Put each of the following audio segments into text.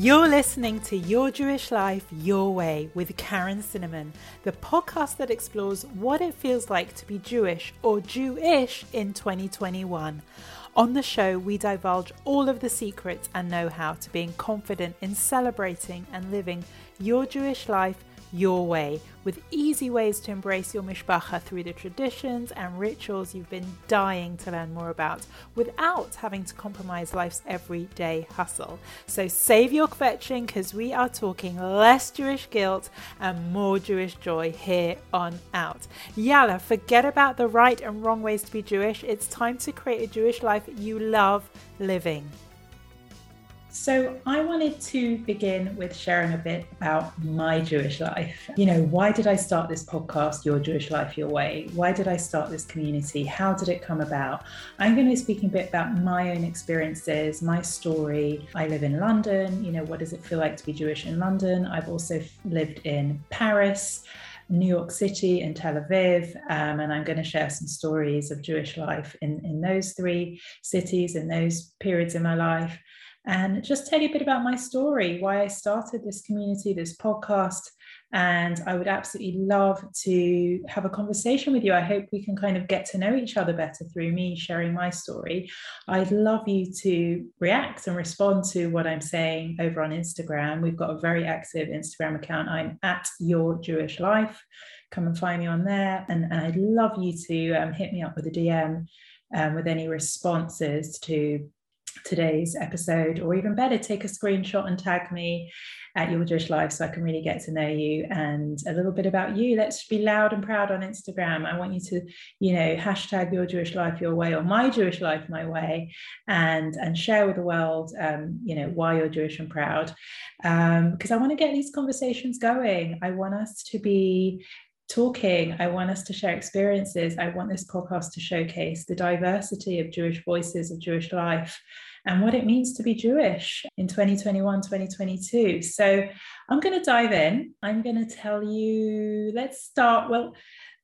You're listening to Your Jewish Life Your Way with Karen Cinnamon, the podcast that explores what it feels like to be Jewish or Jewish in 2021. On the show, we divulge all of the secrets and know how to being confident in celebrating and living your Jewish life your way with easy ways to embrace your mishpacha through the traditions and rituals you've been dying to learn more about without having to compromise life's everyday hustle. So save your kvetching because we are talking less Jewish guilt and more Jewish joy here on out. Yalla, forget about the right and wrong ways to be Jewish. It's time to create a Jewish life you love living. So, I wanted to begin with sharing a bit about my Jewish life. You know, why did I start this podcast, Your Jewish Life Your Way? Why did I start this community? How did it come about? I'm going to be speaking a bit about my own experiences, my story. I live in London. You know, what does it feel like to be Jewish in London? I've also lived in Paris. New York City and Tel Aviv. Um, and I'm going to share some stories of Jewish life in, in those three cities, in those periods in my life and just tell you a bit about my story, why I started this community, this podcast. And I would absolutely love to have a conversation with you. I hope we can kind of get to know each other better through me sharing my story. I'd love you to react and respond to what I'm saying over on Instagram. We've got a very active Instagram account. I'm at Your Jewish Life. Come and find me on there. And, and I'd love you to um, hit me up with a DM um, with any responses to today's episode, or even better, take a screenshot and tag me at Your Jewish Life so I can really get to know you and a little bit about you. Let's be loud and proud on Instagram. I want you to, you know, hashtag Your Jewish Life Your Way or My Jewish Life My Way, and and share with the world, um, you know, why you're Jewish and proud. Because um, I want to get these conversations going. I want us to be talking. I want us to share experiences. I want this podcast to showcase the diversity of Jewish voices, of Jewish life, and what it means to be Jewish in 2021, 2022. So I'm going to dive in. I'm going to tell you, let's start, well,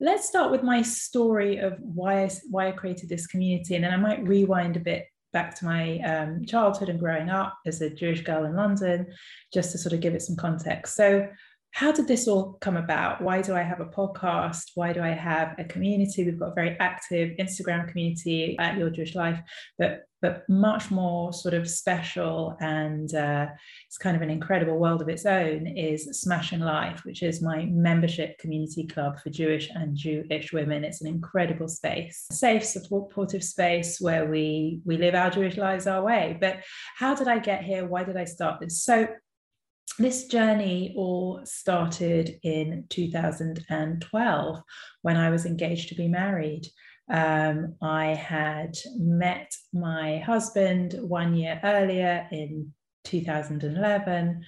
let's start with my story of why I, why I created this community. And then I might rewind a bit back to my um, childhood and growing up as a Jewish girl in London, just to sort of give it some context. So how did this all come about? Why do I have a podcast? Why do I have a community? We've got a very active Instagram community at Your Jewish Life, but but much more sort of special and uh, it's kind of an incredible world of its own is Smashing Life, which is my membership community club for Jewish and Jewish women. It's an incredible space, safe, supportive space where we we live our Jewish lives our way. But how did I get here? Why did I start this? So this journey all started in 2012 when I was engaged to be married. Um, I had met my husband one year earlier in 2011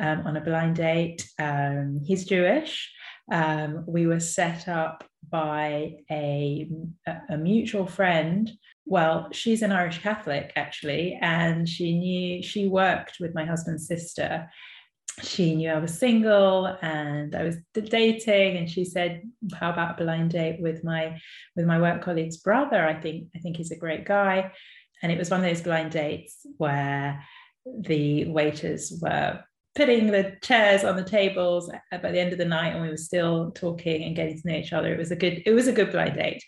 um, on a blind date. Um, he's Jewish. Um, we were set up by a, a mutual friend well she's an irish catholic actually and she knew she worked with my husband's sister she knew I was single and I was dating and she said how about a blind date with my with my work colleague's brother? I think I think he's a great guy. And it was one of those blind dates where the waiters were putting the chairs on the tables uh, by the end of the night and we were still talking and getting to know each other. It was a good it was a good blind date.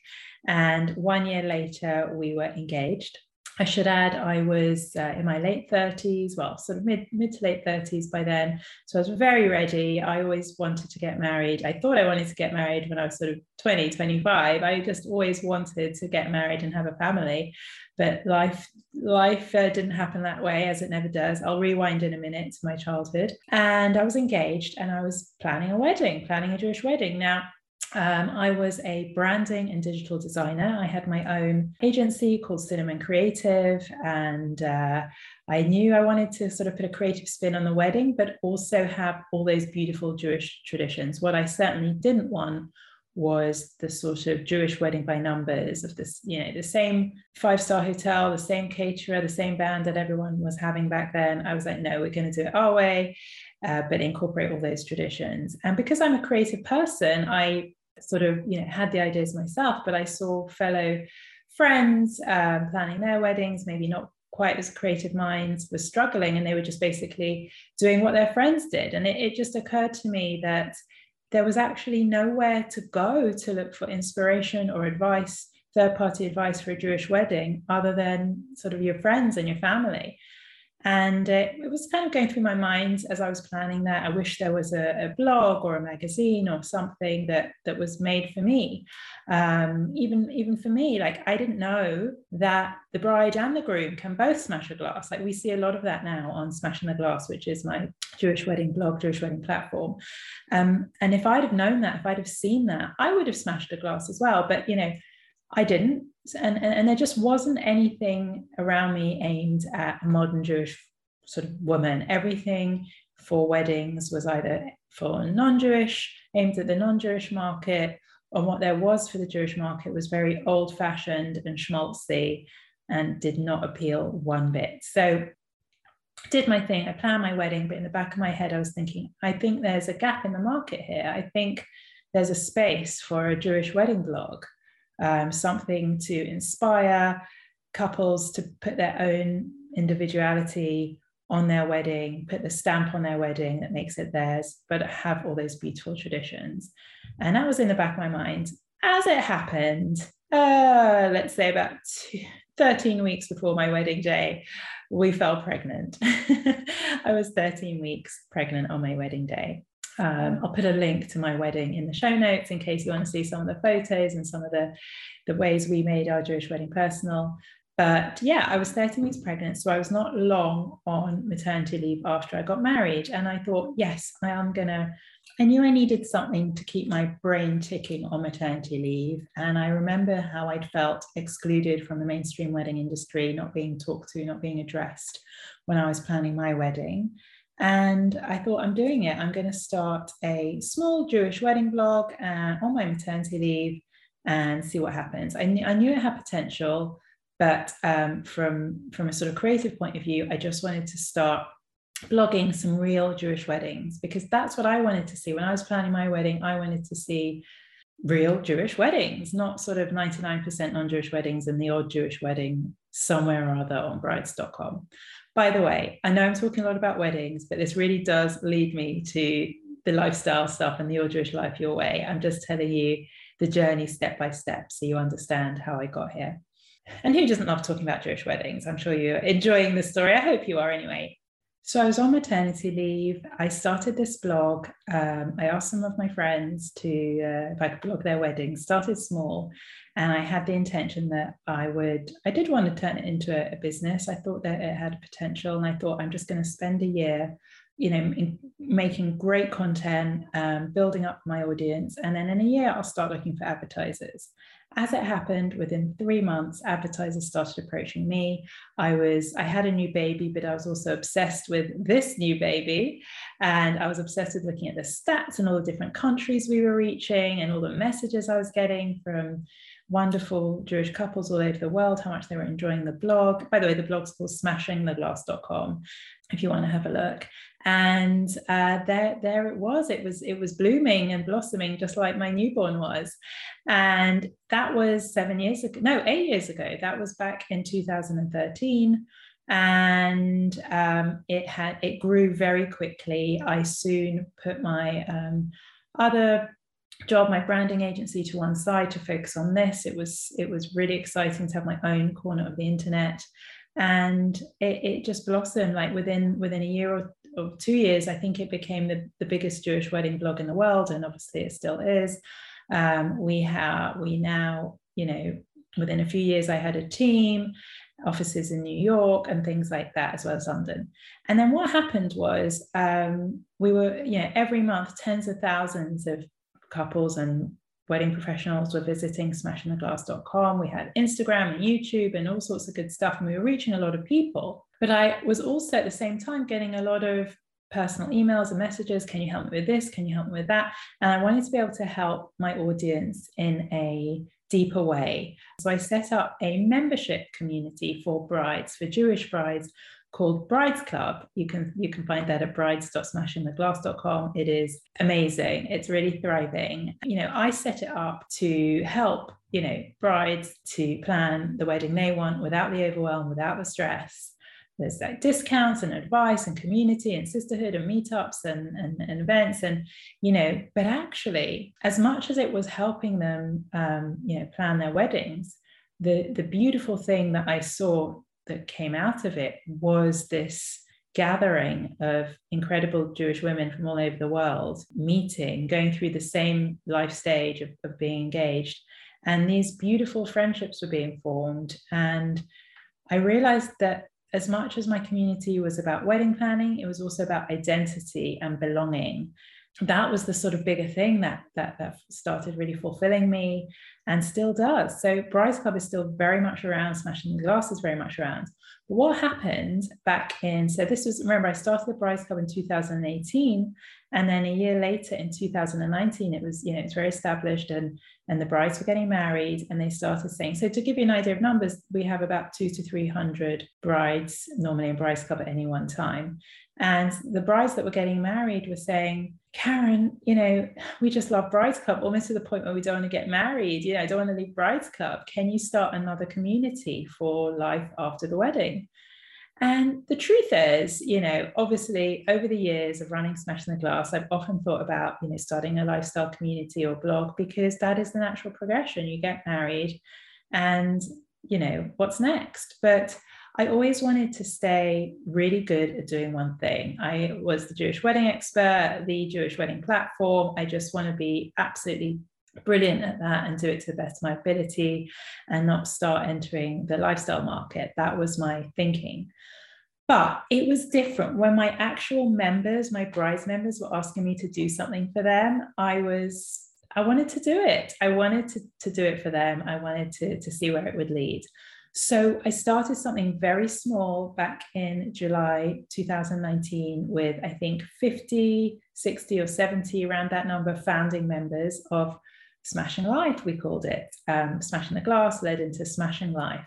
And one year later we were engaged I should add, I was uh, in my late 30s, well, sort of mid, mid to late 30s by then. So I was very ready. I always wanted to get married. I thought I wanted to get married when I was sort of 20, 25. I just always wanted to get married and have a family. But life life uh, didn't happen that way, as it never does. I'll rewind in a minute to my childhood. And I was engaged and I was planning a wedding, planning a Jewish wedding. Now, um, I was a branding and digital designer. I had my own agency called Cinnamon Creative, and uh, I knew I wanted to sort of put a creative spin on the wedding, but also have all those beautiful Jewish traditions. What I certainly didn't want was the sort of Jewish wedding by numbers of this, you know, the same five star hotel, the same caterer, the same band that everyone was having back then. I was like, no, we're going to do it our way, uh, but incorporate all those traditions. And because I'm a creative person, I sort of you know had the ideas myself but i saw fellow friends um, planning their weddings maybe not quite as creative minds were struggling and they were just basically doing what their friends did. And it, it just occurred to me that there was actually nowhere to go to look for inspiration or advice, third party advice for a Jewish wedding, other than sort of your friends and your family. And uh, it was kind of going through my mind as I was planning that. I wish there was a, a blog or a magazine or something that that was made for me. Um, even even for me, like I didn't know that the bride and the groom can both smash a glass. Like we see a lot of that now on Smashing the Glass, which is my Jewish wedding blog, Jewish wedding platform. Um, and if I'd have known that, if I'd have seen that, I would have smashed a glass as well. But you know, I didn't. And, and, and, there just wasn't anything around me aimed at a modern Jewish sort of woman. Everything for weddings was either for non-Jewish, aimed at the non-Jewish market, or what there was for the Jewish market was very old-fashioned and schmaltzy and did not appeal one bit. So did my thing, I planned my wedding, but in the back of my head, I was thinking, I think there's a gap in the market here. I think there's a space for a Jewish wedding blog um, something to inspire couples to put their own individuality on their wedding, put the stamp on their wedding that makes it theirs, but have all those beautiful traditions. And that was in the back of my mind. As it happened, uh, let's say about two, 13 weeks before my wedding day, we fell pregnant. I was 13 weeks pregnant on my wedding day. Um, I'll put a link to my wedding in the show notes in case you want to see some of the photos and some of the, the ways we made our Jewish wedding personal. But yeah, I was 13 weeks pregnant, so I was not long on maternity leave after I got married. And I thought, yes, I am going to. I knew I needed something to keep my brain ticking on maternity leave. And I remember how I'd felt excluded from the mainstream wedding industry, not being talked to, not being addressed when I was planning my wedding. And I thought, I'm doing it. I'm going to start a small Jewish wedding blog uh, on my maternity leave and see what happens. I, kn- I knew it had potential, but um, from, from a sort of creative point of view, I just wanted to start blogging some real Jewish weddings because that's what I wanted to see. When I was planning my wedding, I wanted to see real Jewish weddings, not sort of 99% non Jewish weddings and the odd Jewish wedding somewhere or other on brides.com. By the way, I know I'm talking a lot about weddings, but this really does lead me to the lifestyle stuff and the Your Jewish Life Your Way. I'm just telling you the journey step by step so you understand how I got here. And who doesn't love talking about Jewish weddings? I'm sure you're enjoying the story. I hope you are anyway. So I was on maternity leave. I started this blog. Um, I asked some of my friends to uh, if I could blog their weddings. Started small, and I had the intention that I would. I did want to turn it into a, a business. I thought that it had potential, and I thought I'm just going to spend a year, you know, in, making great content, um, building up my audience, and then in a year I'll start looking for advertisers as it happened within three months advertisers started approaching me. I was i had a new baby but i was also obsessed with this new baby. And i was obsessed with looking at the stats and all the different countries we were reaching and all the messages i was getting from wonderful jewish couples all over the world how much they were enjoying the blog. By the way the blog's called smashingtheglass.com if you want to have a look and uh, there there it was. It was it was blooming and blossoming just like my newborn was. And that was seven years ago no eight years ago. That was back in 2013 and um, it had it grew very quickly. I soon put my um, other job my branding agency to one side to focus on this. It was it was really exciting to have my own corner of the internet and it, it just blossomed like within within a year or of two years, I think it became the, the biggest Jewish wedding blog in the world, and obviously it still is. Um, we have we now, you know, within a few years, I had a team, offices in New York, and things like that, as well as London. And then what happened was um, we were, you know, every month, tens of thousands of couples and wedding professionals were visiting smashingtheglass.com. We had Instagram and YouTube and all sorts of good stuff, and we were reaching a lot of people. But I was also at the same time getting a lot of personal emails and messages. Can you help me with this? Can you help me with that? And I wanted to be able to help my audience in a deeper way. So I set up a membership community for brides, for Jewish brides, called Brides Club. You can you can find that at brides.smashingtheglass.com. It is amazing. It's really thriving. You know, I set it up to help, you know, brides to plan the wedding they want without the overwhelm, without the stress. There's like discounts and advice and community and sisterhood and meetups and, and, and events and you know but actually as much as it was helping them um, you know plan their weddings the the beautiful thing that I saw that came out of it was this gathering of incredible Jewish women from all over the world meeting, going through the same life stage of, of being engaged. And these beautiful friendships were being formed. And I realized that as much as my community was about wedding planning, it was also about identity and belonging that was the sort of bigger thing that that that started really fulfilling me and still does. So Brides Club is still very much around, Smashing the Glass is very much around. But what happened back in, so this was, remember, I started the Brides Club in 2018, and then a year later in 2019, it was, you know, it's very established and and the brides were getting married and they started saying, so to give you an idea of numbers, we have about two to 300 brides normally in Brides Club at any one time. And the brides that were getting married were saying, Karen, you know, we just love Brides Club almost to the point where we don't want to get married. You know, I don't want to leave Brides Club. Can you start another community for life after the wedding? And the truth is, you know, obviously over the years of running Smashing the Glass, I've often thought about, you know, starting a lifestyle community or blog because that is the natural progression. You get married and, you know, what's next? But I always wanted to stay really good at doing one thing. I was the Jewish wedding expert, the Jewish wedding platform. I just want to be absolutely brilliant at that and do it to the best of my ability and not start entering the lifestyle market. That was my thinking. But it was different when my actual members, my brides members, were asking me to do something for them. I was, I wanted to do it. I wanted to, to do it for them. I wanted to, to see where it would lead. So I started something very small back in July 2019 with, I think, 50, 60 or 70 around that number founding members of Smashing Life, we called it. Um, Smashing the Glass led into Smashing Life.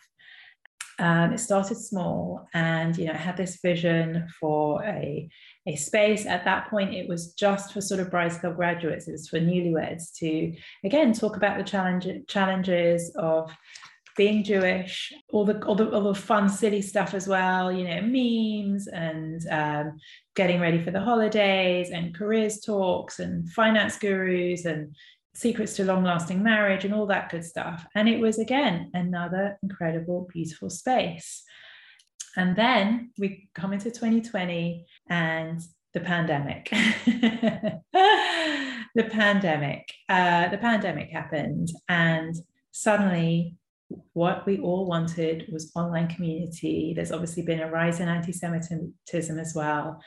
Um, it started small and you know I had this vision for a, a space at that point it was just for sort of Brides Club graduates it was for newlyweds to again talk about the challenge, challenges of being Jewish, all the all the all the fun, silly stuff as well. You know, memes and um, getting ready for the holidays, and careers talks, and finance gurus, and secrets to long-lasting marriage, and all that good stuff. And it was again another incredible, beautiful space. And then we come into 2020, and the pandemic. the pandemic. Uh, the pandemic happened, and suddenly what we all wanted was online community. There's obviously been a rise in anti Semitism as well.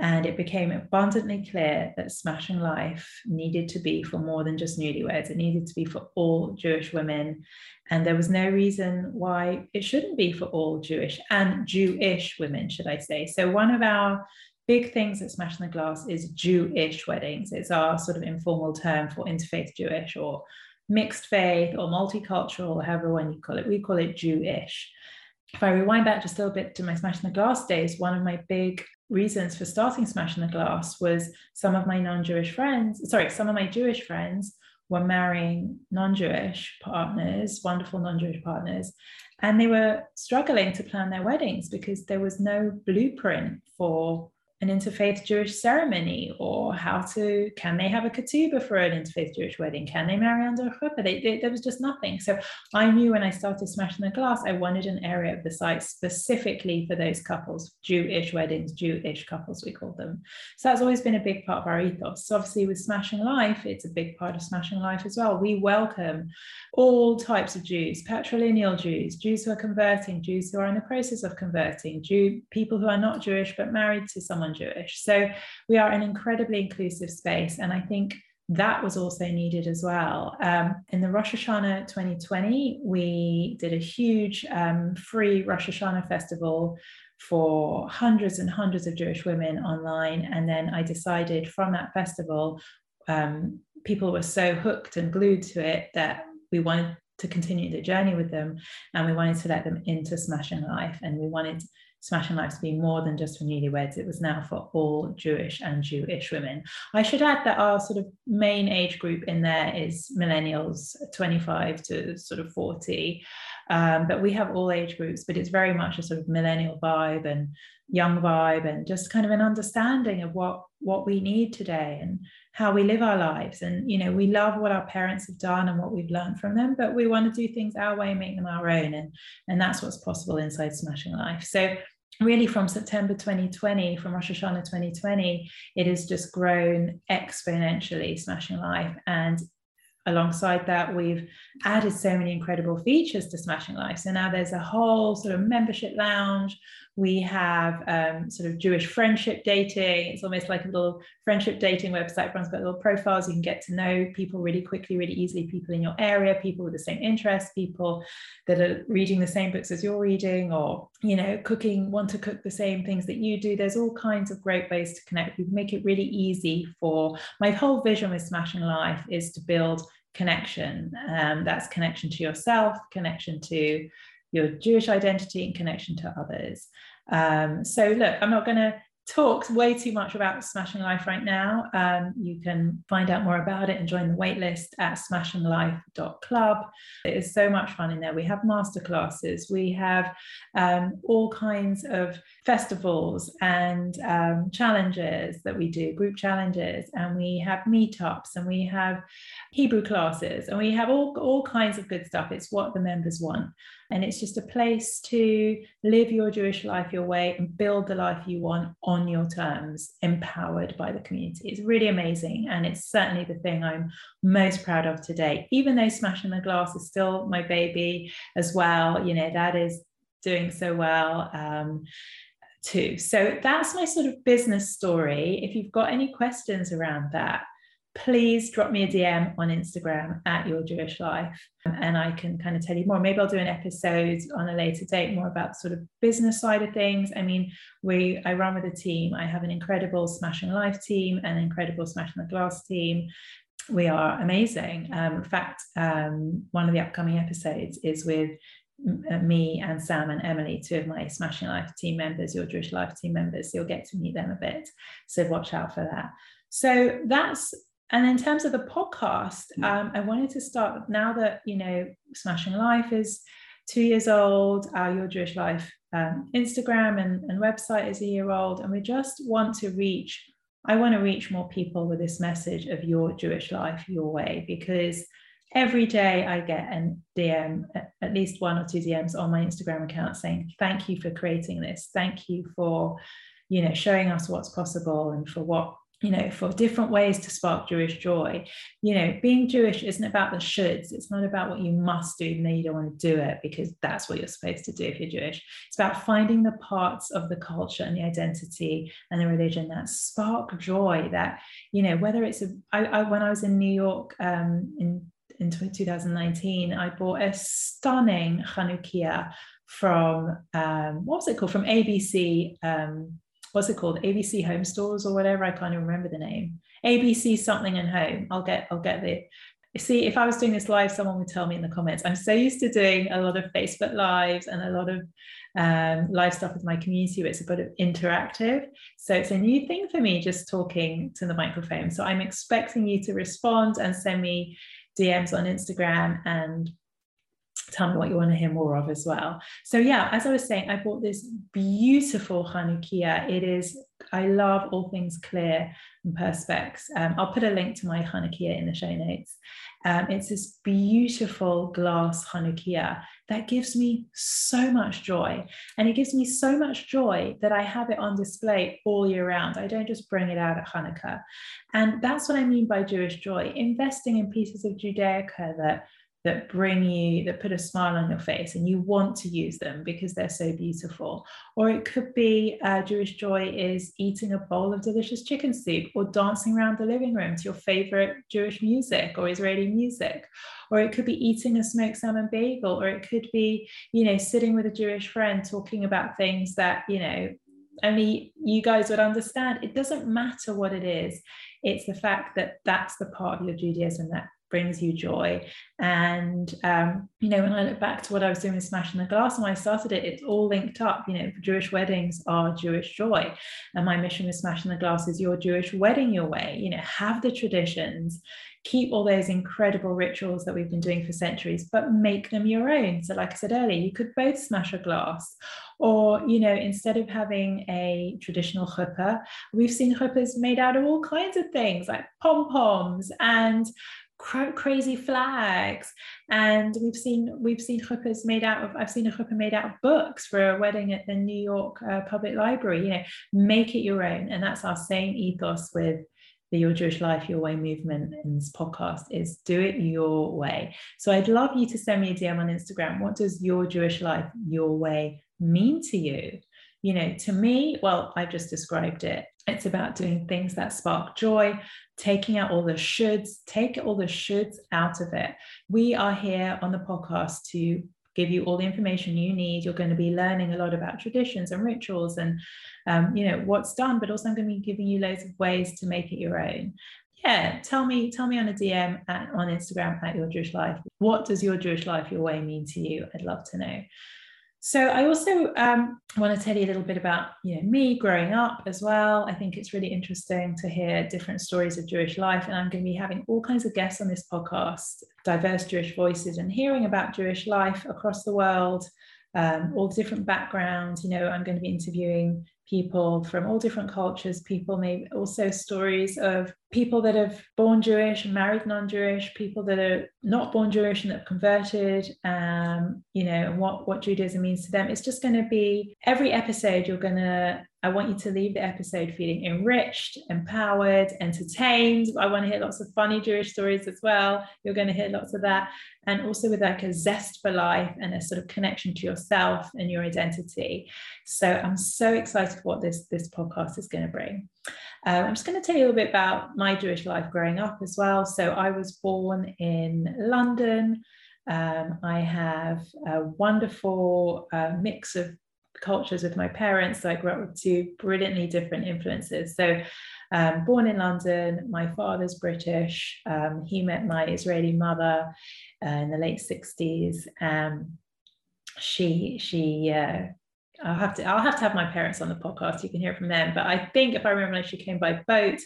And it became abundantly clear that Smashing Life needed to be for more than just newlyweds. It needed to be for all Jewish women. And there was no reason why it shouldn't be for all Jewish and Jewish women, should I say. So, one of our big things at Smashing the Glass is Jewish weddings. It's our sort of informal term for interfaith Jewish or mixed faith or multicultural, or however one you call it. We call it Jewish. If I rewind back just a little bit to my Smashing the Glass days, one of my big reasons for starting Smashing the Glass was some of my non-Jewish friends, sorry, some of my Jewish friends were marrying non-Jewish partners, wonderful non-Jewish partners, and they were struggling to plan their weddings because there was no blueprint for an interfaith Jewish ceremony or how to, can they have a ketubah for an interfaith Jewish wedding? Can they marry under a chuppah? They, they, there was just nothing. So I knew when I started Smashing the Glass, I wanted an area of the site specifically for those couples, Jewish weddings, Jewish couples, we call them. So that's always been a big part of our ethos. So obviously with Smashing Life, it's a big part of Smashing Life as well. We welcome all types of Jews, patrilineal Jews, Jews who are converting, Jews who are in the process of converting, Jew, people who are not Jewish but married to someone non-Jewish. So we are an incredibly inclusive space, and I think that was also needed as well. Um, in the Rosh Hashanah 2020, we did a huge um, free Rosh Hashanah festival for hundreds and hundreds of Jewish women online. And then I decided from that festival, um, people were so hooked and glued to it that we wanted to continue the journey with them. And we wanted to let them into Smashing Life. And we wanted Smashing Life to be more than just for newlyweds. It was now for all Jewish and Jewish women. I should add that our sort of main age group in there is millennials, 25 to sort of 40. Um, but we have all age groups, but it's very much a sort of millennial vibe and young vibe and just kind of an understanding of what what we need today and how we live our lives and you know we love what our parents have done and what we've learned from them but we want to do things our way make them our own and and that's what's possible inside smashing life so really from september 2020 from rosh hashanah 2020 it has just grown exponentially smashing life and alongside that, we've added so many incredible features to Smashing Life. So now there's a whole sort of membership lounge. We have um, sort of Jewish friendship dating. It's almost like a little friendship dating website. Everyone's got little profiles. You can get to know people really quickly, really easily, people in your area, people with the same interests, people that are reading the same books as you're reading, or, you know, cooking, want to cook the same things that you do. There's all kinds of great ways to connect. We make it really easy for my whole vision with Smashing Life is to build connection. Um, that's connection to yourself, connection to your Jewish identity, and connection to others. Um, so, look, I'm not going to talk way too much about Smashing Life right now. Um, you can find out more about it and join the waitlist at smashinglife.club. It is so much fun in there. We have masterclasses, we have um, all kinds of festivals and um, challenges that we do, group challenges, and we have meetups and we have Hebrew classes and we have all, all kinds of good stuff. It's what the members want. And it's just a place to live your Jewish life your way and build the life you want on your terms, empowered by the community. It's really amazing. And it's certainly the thing I'm most proud of today. Even though Smashing the Glass is still my baby as well, you know, that is doing so well. Um, too. So that's my sort of business story. If you've got any questions around that, please drop me a DM on Instagram at Your Jewish Life, and I can kind of tell you more. Maybe I'll do an episode on a later date more about sort of business side of things. I mean, we I run with a team. I have an incredible Smashing Life team, an incredible Smashing the Glass team. We are amazing. Um, in fact, um, one of the upcoming episodes is with uh, me and Sam and Emily, two of my Smashing Life team members, your Jewish Life team members. So you'll get to meet them a bit. So watch out for that. So that's and in terms of the podcast, mm. um, I wanted to start now that you know Smashing Life is two years old, our Your Jewish Life um, Instagram and, and website is a year old, and we just want to reach. I want to reach more people with this message of your Jewish life your way because every day I get a DM, at least one or two DMs on my Instagram account saying, Thank you for creating this. Thank you for, you know, showing us what's possible and for what you know, for different ways to spark Jewish joy. You know, being Jewish isn't about the shoulds. It's not about what you must do, even though you don't want to do it because that's what you're supposed to do if you're Jewish. It's about finding the parts of the culture and the identity and the religion that spark joy. That, you know, whether it's a, I, I when I was in New York um, in in 2019, I bought a stunning Chanukia from um, what was it called? From ABC. Um, what's it called? Abc home stores or whatever. I can't even remember the name. Abc something and home. I'll get i'll get the see if i was doing this live someone would tell me in the comments. I'm so used to doing a lot of facebook lives and a lot of um, live stuff with my community where it's a bit of interactive. So it's a new thing for me just talking to the microphone. So i'm expecting you to respond and send me dms on instagram and tell me what you want to hear more of as well. So yeah, as I was saying, I bought this beautiful Chanukia. It is, I love all things clear and perspex. Um, I'll put a link to my Chanukia in the show notes. Um, it's this beautiful glass Chanukia that gives me so much joy. And it gives me so much joy that I have it on display all year round. I don't just bring it out at Hanukkah. And that's what I mean by Jewish joy, investing in pieces of Judaica that that bring you that put a smile on your face and you want to use them because they're so beautiful. Or it could be uh, jewish joy is eating a bowl of delicious chicken soup or dancing around the living room to your favorite jewish music or israeli music. Or it could be eating a smoked salmon bagel or it could be you know sitting with a jewish friend talking about things that you know only you guys would understand. It doesn't matter what it is. It's the fact that that's the part of your judaism that brings you joy. And, um, you know, when I look back to what I was doing with Smashing the Glass and when I started it, it's all linked up. You know, Jewish weddings are Jewish joy. And my mission with Smashing the Glass is your Jewish wedding your way. You know, have the traditions, keep all those incredible rituals that we've been doing for centuries, but make them your own. So, like I said earlier, you could both smash a glass, or you know, instead of having a traditional chuppah, we've seen chuppahs made out of all kinds of things like pom poms and crazy flags. And we've seen we've seen chuppahs made out of i've seen a chuppah made out of books for a wedding at the new york uh, public library you know make it your own. And that's our same ethos with the your jewish life your way movement in this podcast is do it your way. So i'd love you to send me a dm on instagram. What does your jewish life your way mean to you? You know to me well i've just described it it's about doing things that spark joy taking out all the shoulds, take all the shoulds out of it. We are here on the podcast to give you all the information you need. You're going to be learning a lot about traditions and rituals and, um, you know, what's done, but also I'm going to be giving you loads of ways to make it your own. Yeah, tell me, tell me on a DM on Instagram at Your Jewish Life. What does your Jewish life, your way mean to you? I'd love to know. So I also um, want to tell you a little bit about you know me growing up as well. I think it's really interesting to hear different stories of Jewish life, and I'm going to be having all kinds of guests on this podcast, diverse Jewish voices, and hearing about Jewish life across the world, um, all different backgrounds. You know, I'm going to be interviewing people from all different cultures, people maybe also stories of people that have born Jewish, married non-Jewish, people that are not born Jewish and that have converted, um, you know, and what, what Judaism means to them. It's just going to be every episode you're going to I want you to leave the episode feeling enriched, empowered, entertained. I want to hear lots of funny Jewish stories as well. You're going to hear lots of that. And also with like a zest for life and a sort of connection to yourself and your identity. So I'm so excited for what this, this podcast is going to bring. Um, I'm just going to tell you a little bit about my Jewish life growing up as well. So I was born in London. Um, I have a wonderful uh, mix of cultures with my parents. So I grew up with two brilliantly different influences. So, um, born in London, my father's British. Um, he met my Israeli mother uh, in the late 60s. Um, she, she, uh, I'll have to, I'll have to have my parents on the podcast. You can hear from them. But I think if I remember, she came by boat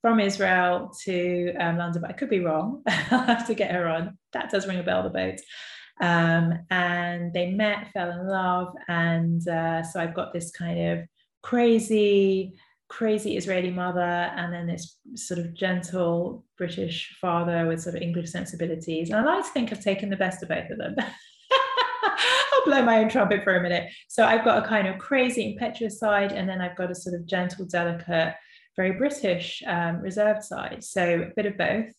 from Israel to um, London, but I could be wrong. I'll have to get her on. That does ring a bell, the boat. Um, and they met, fell in love. And uh, so I've got this kind of crazy, crazy Israeli mother, and then this sort of gentle British father with sort of English sensibilities. And I like to think I've taken the best of both of them. I'll blow my own trumpet for a minute. So I've got a kind of crazy, impetuous side, and then I've got a sort of gentle, delicate, very British, um, reserved side. So a bit of both.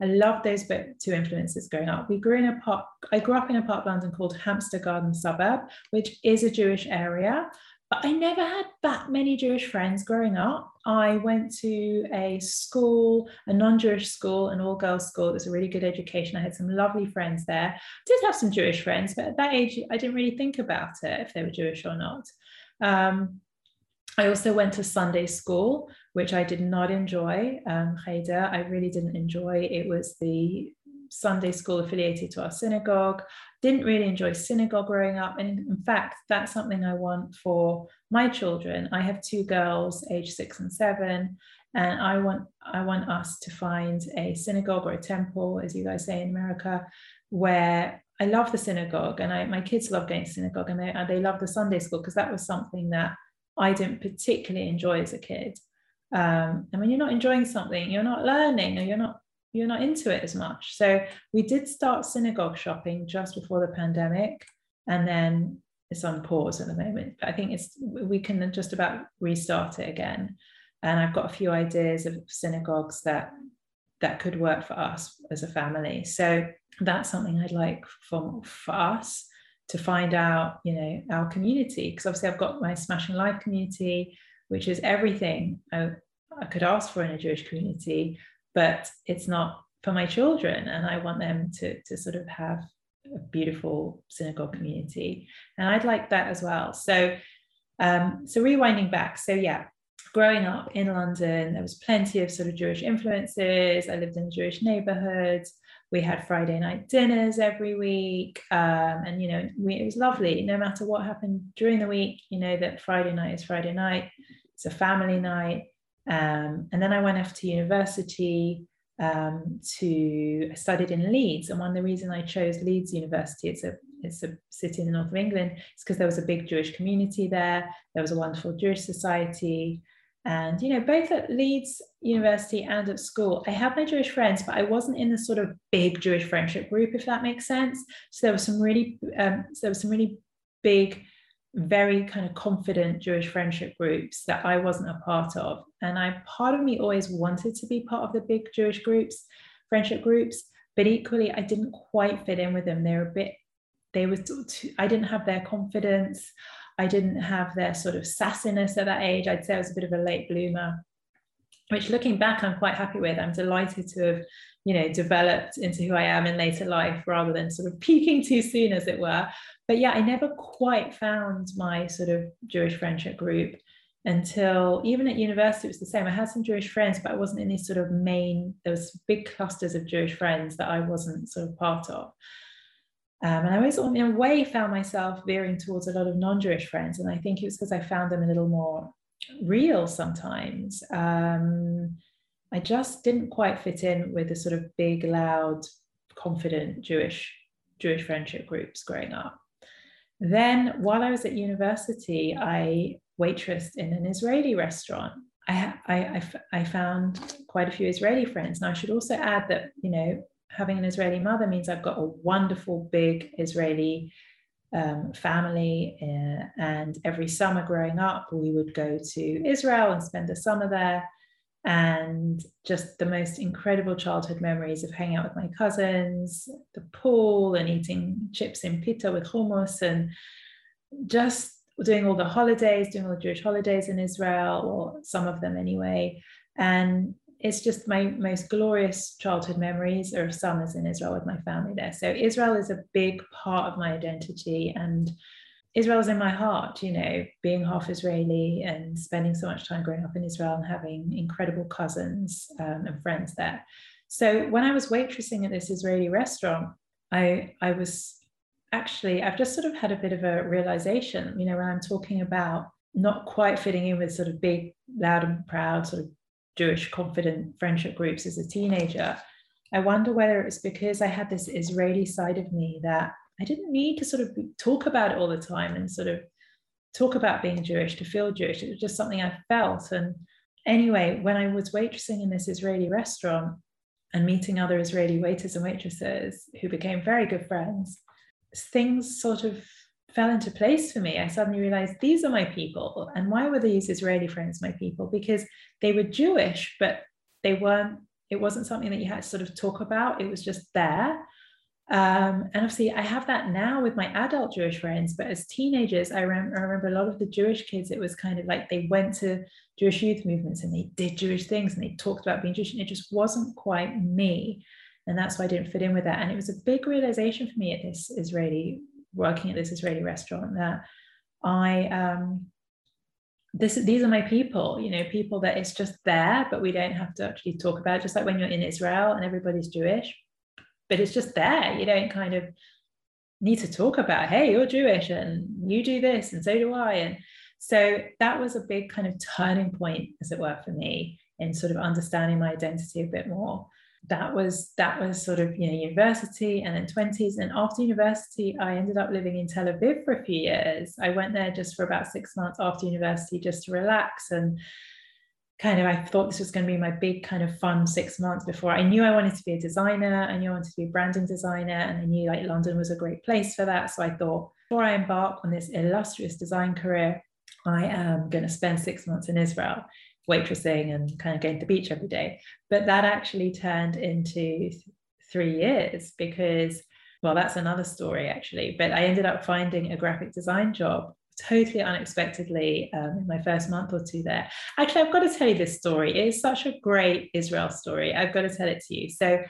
I love those two influences growing up. We grew in a part, I grew up in a part of London called Hampstead Garden Suburb, which is a Jewish area. But I never had that many Jewish friends growing up. I went to a school, a non Jewish school, an all girls school. It was a really good education. I had some lovely friends there. I did have some Jewish friends, but at that age, I didn't really think about it if they were Jewish or not. Um, I also went to Sunday school, which I did not enjoy. Um, I really didn't enjoy. It was the Sunday school affiliated to our synagogue. Didn't really enjoy synagogue growing up. And in fact, that's something I want for my children. I have two girls, age six and seven. And I want I want us to find a synagogue or a temple, as you guys say in America, where I love the synagogue and I, my kids love going to synagogue and they, they love the Sunday school because that was something that I didn't particularly enjoy as a kid. Um, and when you're not enjoying something, you're not learning or you're not you're not into it as much. So we did start synagogue shopping just before the pandemic, and then it's on pause at the moment. But I think it's we can just about restart it again. And I've got a few ideas of synagogues that that could work for us as a family. So that's something I'd like for, for us to find out, you know, our community. Because obviously I've got my Smashing Life community, which is everything I, I could ask for in a Jewish community, but it's not for my children. And I want them to, to sort of have a beautiful synagogue community. And I'd like that as well. So um, so rewinding back, so yeah, growing up in London, there was plenty of sort of Jewish influences. I lived in a Jewish neighborhood. We had Friday night dinners every week. Um, and, you know, we, it was lovely. No matter what happened during the week, you know, that Friday night is Friday night, it's a family night. Um, and then I went off to university um, to I studied in Leeds. And one of the reasons I chose Leeds University, it's a it's a city in the north of England, is because there was a big Jewish community there. There was a wonderful Jewish society. And, you know, both at Leeds University and at school, I had my Jewish friends, but I wasn't in the sort of big Jewish friendship group, if that makes sense. So there was some really, um, so there was some really big, very kind of confident Jewish friendship groups that I wasn't a part of. And I, part of me always wanted to be part of the big Jewish groups, friendship groups, but equally I didn't quite fit in with them. They were a bit, they were, too, I didn't have their confidence. I didn't have their sort of sassiness at that age. I'd say I was a bit of a late bloomer, which looking back, I'm quite happy with. I'm delighted to have, you know, developed into who I am in later life rather than sort of peaking too soon, as it were. But yeah, I never quite found my sort of Jewish friendship group until even at university, it was the same. I had some Jewish friends, but I wasn't in these sort of main, there was big clusters of Jewish friends that I wasn't sort of part of. Um, and I always, in a way, found myself veering towards a lot of non Jewish friends. And I think it was because I found them a little more real sometimes. Um, I just didn't quite fit in with the sort of big, loud, confident Jewish Jewish friendship groups growing up. Then, while I was at university, I waitressed in an Israeli restaurant. I, I, I, found quite a few Israeli friends. Now, I should also add that, you know, having an Israeli mother means I've got a wonderful big Israeli um, family. Uh, and every summer growing up, we would go to Israel and spend the summer there. And just the most incredible childhood memories of hanging out with my cousins, the pool, and eating chips in pita with hummus, and just doing all the holidays, doing all the Jewish holidays in Israel, or some of them anyway. And it's just my most glorious childhood memories are summers in Israel with my family there. So Israel is a big part of my identity and Israel is in my heart, you know, being half Israeli and spending so much time growing up in Israel and having incredible cousins um, and friends there. So when I was waitressing at this Israeli restaurant, I I was actually I've just sort of had a bit of a realization, you know, when I'm talking about not quite fitting in with sort of big, loud and proud sort of Jewish confident friendship groups as a teenager, I wonder whether it was because I had this Israeli side of me that I didn't need to sort of talk about it all the time and sort of talk about being Jewish to feel Jewish. It was just something I felt. And anyway, when I was waitressing in this Israeli restaurant and meeting other Israeli waiters and waitresses who became very good friends, things sort of fell into place for me. I suddenly realized these are my people. And why were these Israeli friends my people? Because they were Jewish, but they weren't, it wasn't something that you had to sort of talk about. It was just there. Um, and obviously, I have that now with my adult Jewish friends. But as teenagers, I, rem- I remember a lot of the Jewish kids, it was kind of like they went to Jewish youth movements and they did Jewish things and they talked about being Jewish. And it just wasn't quite me. And that's why I didn't fit in with that. And it was a big realization for me at this Israeli working at this Israeli restaurant that I um, this these are my people, you know, people that it's just there, but we don't have to actually talk about. It. Just like when you're in Israel and everybody's Jewish, but it's just there. You don't kind of need to talk about, hey, you're Jewish and you do this and so do I. And so that was a big kind of turning point, as it were, for me in sort of understanding my identity a bit more that was that was sort of you know university and then 20s and after university i ended up living in tel aviv for a few years. I went there just for about six months after university just to relax and kind of i thought this was going to be my big kind of fun six months before i knew i wanted to be a designer. I knew i wanted to be a branding designer and i knew like london was a great place for that. So i thought before i embark on this illustrious design career i am going to spend six months in israel waitressing and kind of going to the beach every day. But that actually turned into th- three years because, well, that's another story actually. But I ended up finding a graphic design job totally unexpectedly um, in my first month or two there. Actually, I've got to tell you this story. It is such a great Israel story. I've got to tell it to you. So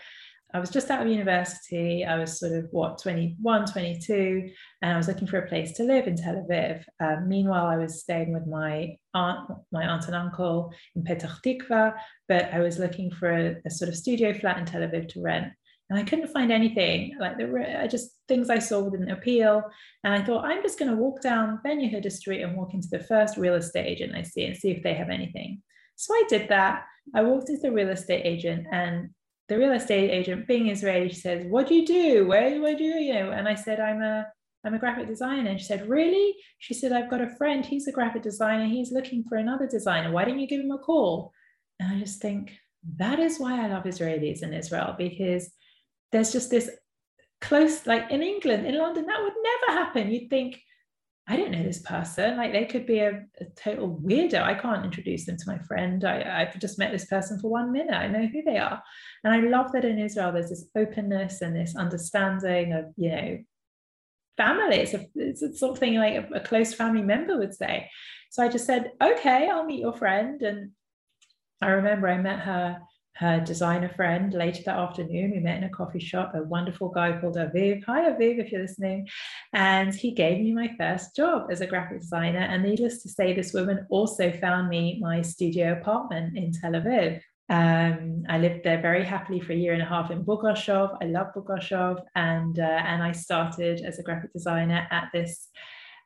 I was just out of university. I was sort of what 21, 22, and I was looking for a place to live in Tel Aviv. Um, meanwhile, I was staying with my aunt, my aunt and uncle in Petah Tikva, but I was looking for a, a, sort of studio flat in Tel Aviv to rent. and I couldn't find anything like there were I just things I saw didn't appeal. And I thought I'm just going to walk down Ben Yehuda Street and walk into the first real estate agent I see and see if they have anything. So I did that. I walked into the real estate agent and the real estate agent, being Israeli, she says, "What do you do? Where, where do you, you know?" And I said, "I'm a I'm a graphic designer. And she said, Really? She said, I've got a friend, he's a graphic designer, he's looking for another designer. Why don't you give him a call? And I just think that is why I love Israelis in Israel, because there's just this close, like in England, in London, that would never happen. You'd think, I don't know this person. Like they could be a, a, total weirdo. I can't introduce them to my friend. I, I've just met this person for one minute. I know who they are. And I love that in Israel, there's this openness and this understanding of, you know, family. It's, a, it's something like a, a close family member would say. So I just said, okay, I'll meet your friend. And I remember I met her her designer friend later that afternoon. We met in a coffee shop, a wonderful guy called Aviv. Hi, Aviv, if you're listening. And he gave me my first job as a graphic designer. And needless to say, this woman also found me my studio apartment in Tel Aviv. Um, I lived there very happily for a year and a half in Bograshov. I love Bograshov, and uh, and I started as a graphic designer at this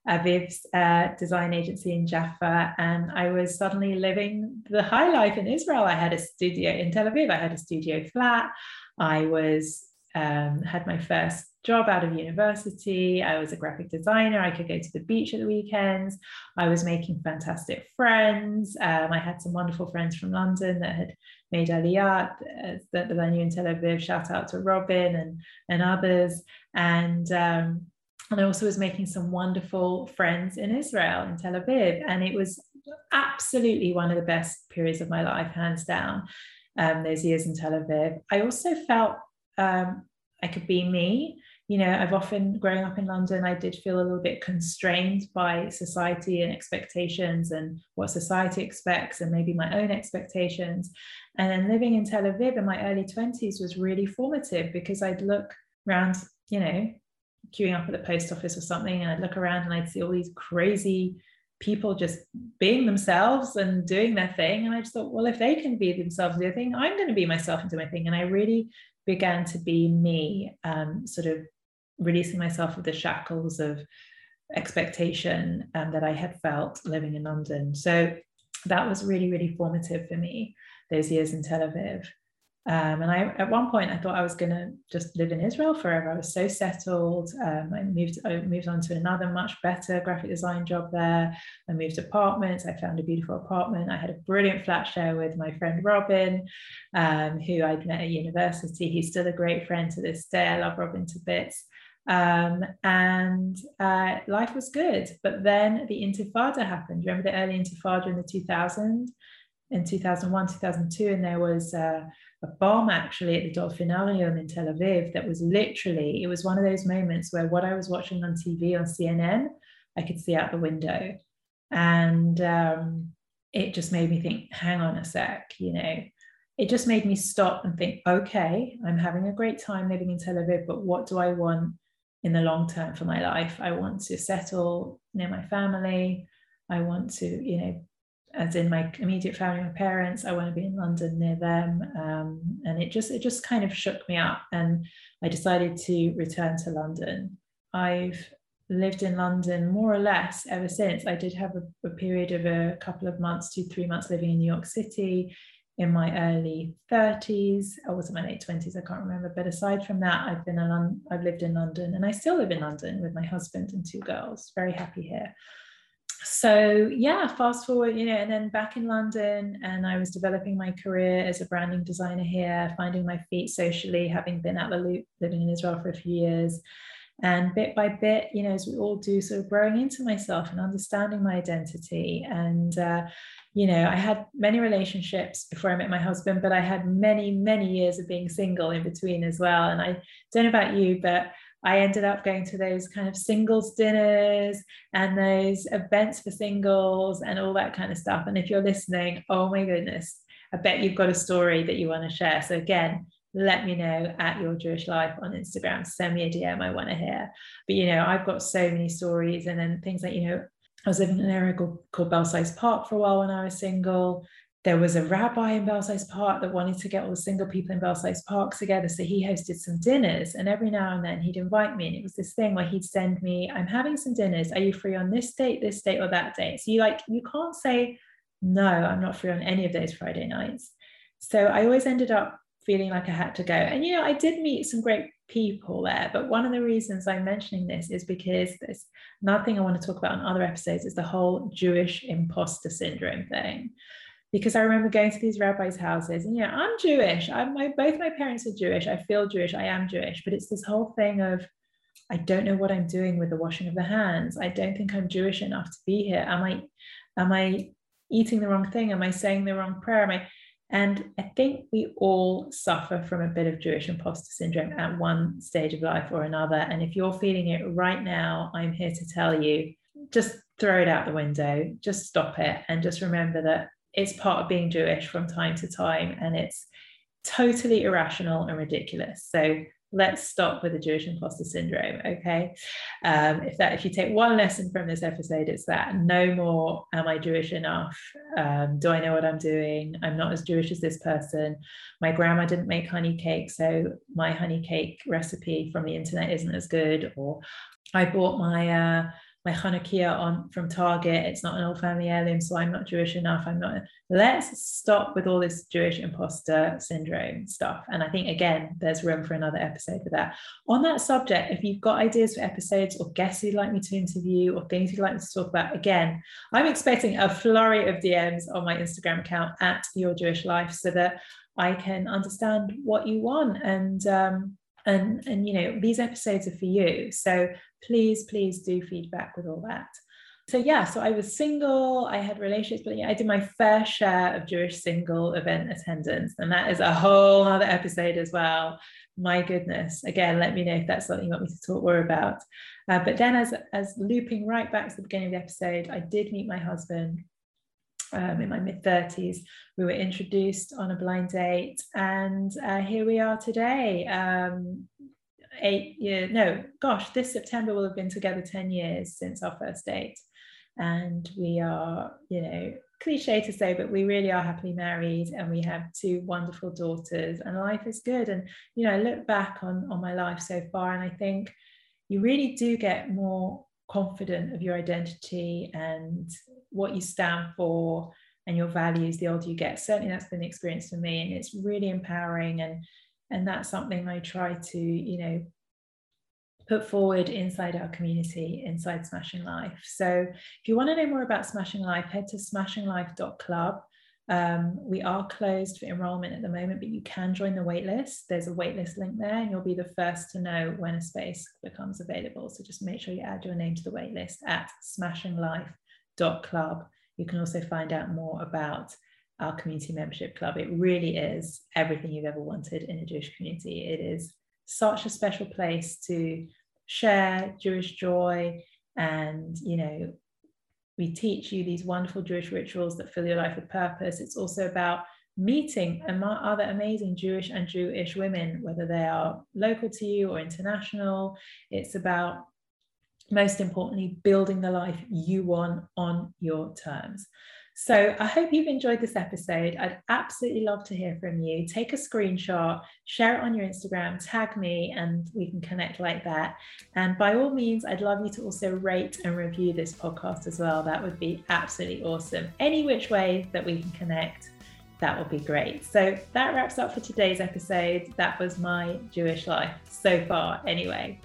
Aviv's uh, design agency in Jaffa, and I was suddenly living the high life in Israel. I had a studio in Tel Aviv. I had a studio flat. I was um, had my first job out of university. I was a graphic designer. I could go to the beach at the weekends. I was making fantastic friends. Um, I had some wonderful friends from London that had made Aliyah uh, that, I knew in Tel Aviv. Shout out to Robin and, and others. And, um, and I also was making some wonderful friends in Israel, in Tel Aviv. And it was absolutely one of the best periods of my life, hands down, um, those years in Tel Aviv. I also felt um, I could be me. You know, I've often, growing up in London, I did feel a little bit constrained by society and expectations and what society expects, and maybe my own expectations. And then living in Tel Aviv in my early 20s was really formative because I'd look around, you know, queuing up at the post office or something, and I'd look around and I'd see all these crazy people just being themselves and doing their thing. And I just thought, well, if they can be themselves and do their thing, I'm going to be myself and do my thing. And I really began to be me, um, sort of releasing myself of the shackles of expectation um, that I had felt living in London. So that was really, really formative for me, those years in Tel Aviv. Um, and I, at one point, I thought I was going to just live in Israel forever. I was so settled. Um, I moved, I moved on to another much better graphic design job there. I moved apartments. I found a beautiful apartment. I had a brilliant flat share with my friend Robin, um, who I'd met at university. He's still a great friend to this day. I love Robin to bits. Um, and uh, life was good. But then the Intifada happened. Remember the early Intifada in the 2000s? In 2001, 2002, and there was uh, a bomb actually at the Dolphinarium in Tel Aviv that was literally, it was one of those moments where what I was watching on TV on CNN, I could see out the window. And um, it just made me think, hang on a sec, you know, it just made me stop and think, okay, I'm having a great time living in Tel Aviv, but what do I want in the long term for my life? I want to settle near my family. I want to, you know, as in my immediate family, my parents. I want to be in London near them, um, and it just it just kind of shook me up, and I decided to return to London. I've lived in London more or less ever since. I did have a, a period of a couple of months, two three months living in New York City in my early 30s. I was in my late 20s, I can't remember. But aside from that, I've been I've lived in London and I still live in London with my husband and two girls. Very happy here so yeah fast forward you know and then back in london and i was developing my career as a branding designer here finding my feet socially having been out the loop living in israel for a few years. And bit by bit you know as we all do sort of growing into myself and understanding my identity. And uh, you know i had many relationships before i met my husband but i had many many years of being single in between as well. And i don't know about you but I ended up going to those kind of singles dinners and those events for singles and all that kind of stuff. And if you're listening, oh my goodness, I bet you've got a story that you want to share. So again, let me know at your Jewish life on Instagram. Send me a DM. I want to hear. But you know, I've got so many stories, and then things like you know, I was living in an area called, called Belsize Park for a while when I was single there was a rabbi in Belsize Park that wanted to get all the single people in Belsize Park together. So he hosted some dinners. And every now and then he'd invite me. And it was this thing where he'd send me, I'm having some dinners. Are you free on this date, this date, or that date? So you like, you can't say, no, I'm not free on any of those Friday nights. So I always ended up feeling like I had to go. And, you know, I did meet some great people there. But one of the reasons I'm mentioning this is because there's thing I want to talk about in other episodes is the whole Jewish imposter syndrome thing because I remember going to these rabbis' houses, and yeah, I'm Jewish. I'm my both my parents are Jewish. I feel Jewish. I am Jewish, but it's this whole thing of I don't know what I'm doing with the washing of the hands. I don't think I'm Jewish enough to be here. Am I am I eating the wrong thing? Am I saying the wrong prayer? Am I and I think we all suffer from a bit of Jewish imposter syndrome at one stage of life or another. And if you're feeling it right now, I'm here to tell you just throw it out the window, just stop it, and just remember that it's part of being Jewish from time to time, and it's totally irrational and ridiculous. So let's stop with the Jewish imposter syndrome. Okay, um, if that if you take one lesson from this episode, it's that no more am I Jewish enough? Um, do I know what I'm doing? I'm not as Jewish as this person. My grandma didn't make honey cake, so my honey cake recipe from the internet isn't as good. Or I bought my uh, my Hanukkiah from Target. It's not an old family heirloom, so I'm not Jewish enough. I'm not. Let's stop with all this Jewish imposter syndrome stuff. And I think again, there's room for another episode for that. On that subject, if you've got ideas for episodes or guests you'd like me to interview or things you'd like me to talk about, again, I'm expecting a flurry of DMs on my Instagram account at Your Jewish Life so that I can understand what you want and um, and and you know these episodes are for you so please please do feedback with all that so yeah so i was single i had relationships but yeah i did my fair share of jewish single event attendance and that is a whole other episode as well my goodness again let me know if that's something you want me to talk more about uh, but then as as looping right back to the beginning of the episode i did meet my husband um, in my mid 30s. We were introduced on a blind date, and uh, here we are today. Um, eight year no, gosh, this September will have been together 10 years since our first date. And we are, you know, cliche to say, but we really are happily married and we have two wonderful daughters, and life is good. And, you know, I look back on, on my life so far, and I think you really do get more confident of your identity and what you stand for and your values the older you get certainly that's been the experience for me and it's really empowering and and that's something i try to you know put forward inside our community inside smashing life so if you want to know more about smashing life head to smashinglife.club um, we are closed for enrollment at the moment, but you can join the waitlist. There's a waitlist link there, and you'll be the first to know when a space becomes available. So just make sure you add your name to the waitlist at smashinglife.club. You can also find out more about our community membership club. It really is everything you've ever wanted in a Jewish community. It is such a special place to share Jewish joy and, you know, we teach you these wonderful Jewish rituals that fill your life with purpose. It's also about meeting other amazing Jewish and Jewish women, whether they are local to you or international. It's about, most importantly, building the life you want on your terms. So I hope you've enjoyed this episode. I'd absolutely love to hear from you. Take a screenshot, share it on your Instagram, tag me, and we can connect like that. And by all means, I'd love you to also rate and review this podcast as well. That would be absolutely awesome. Any which way that we can connect, that would be great. So that wraps up for today's episode. That was my Jewish life so far, anyway.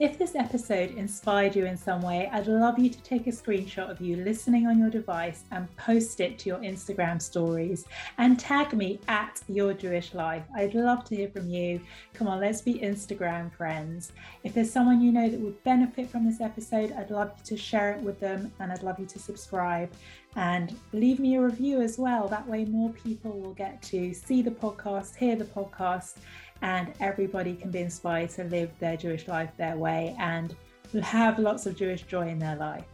If this episode inspired you in some way, I'd love you to take a screenshot of you listening on your device and post it to your Instagram stories and tag me at Your Jewish Life. I'd love to hear from you. Come on, let's be Instagram friends. If there's someone you know that would benefit from this episode, I'd love you to share it with them and I'd love you to subscribe and leave me a review as well. That way, more people will get to see the podcast, hear the podcast and everybody can be inspired to live their Jewish life their way and have lots of Jewish joy in their life.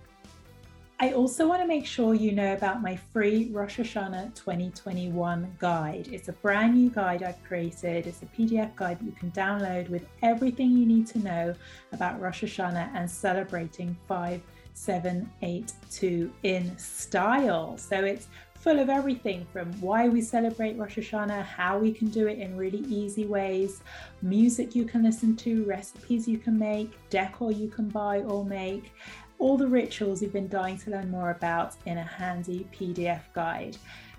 I also want to make sure you know about my free Rosh Hashanah 2021 guide. It's a brand new guide I've created. It's a PDF guide that you can download with everything you need to know about Rosh Hashanah and celebrating 5782 in style. So it's full of everything from why we celebrate Rosh Hashanah, how we can do it in really easy ways, music you can listen to, recipes you can make, decor you can buy or make, all the rituals you've been dying to learn more about in a handy PDF guide.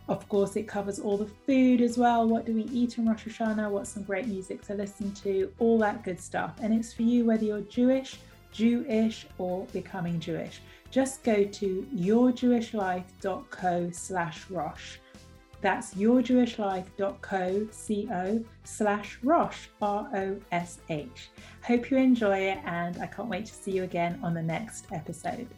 Of course, it covers all the food as well. What do we eat in Rosh Hashanah? What's some great music to listen to? All that good stuff. And it's for you whether you're Jewish, Jewish, or becoming Jewish. Just go to yourjewishlife.co slash Rosh. That's yourjewishlife.co slash Rosh, R O S H. Hope you enjoy it, and I can't wait to see you again on the next episode.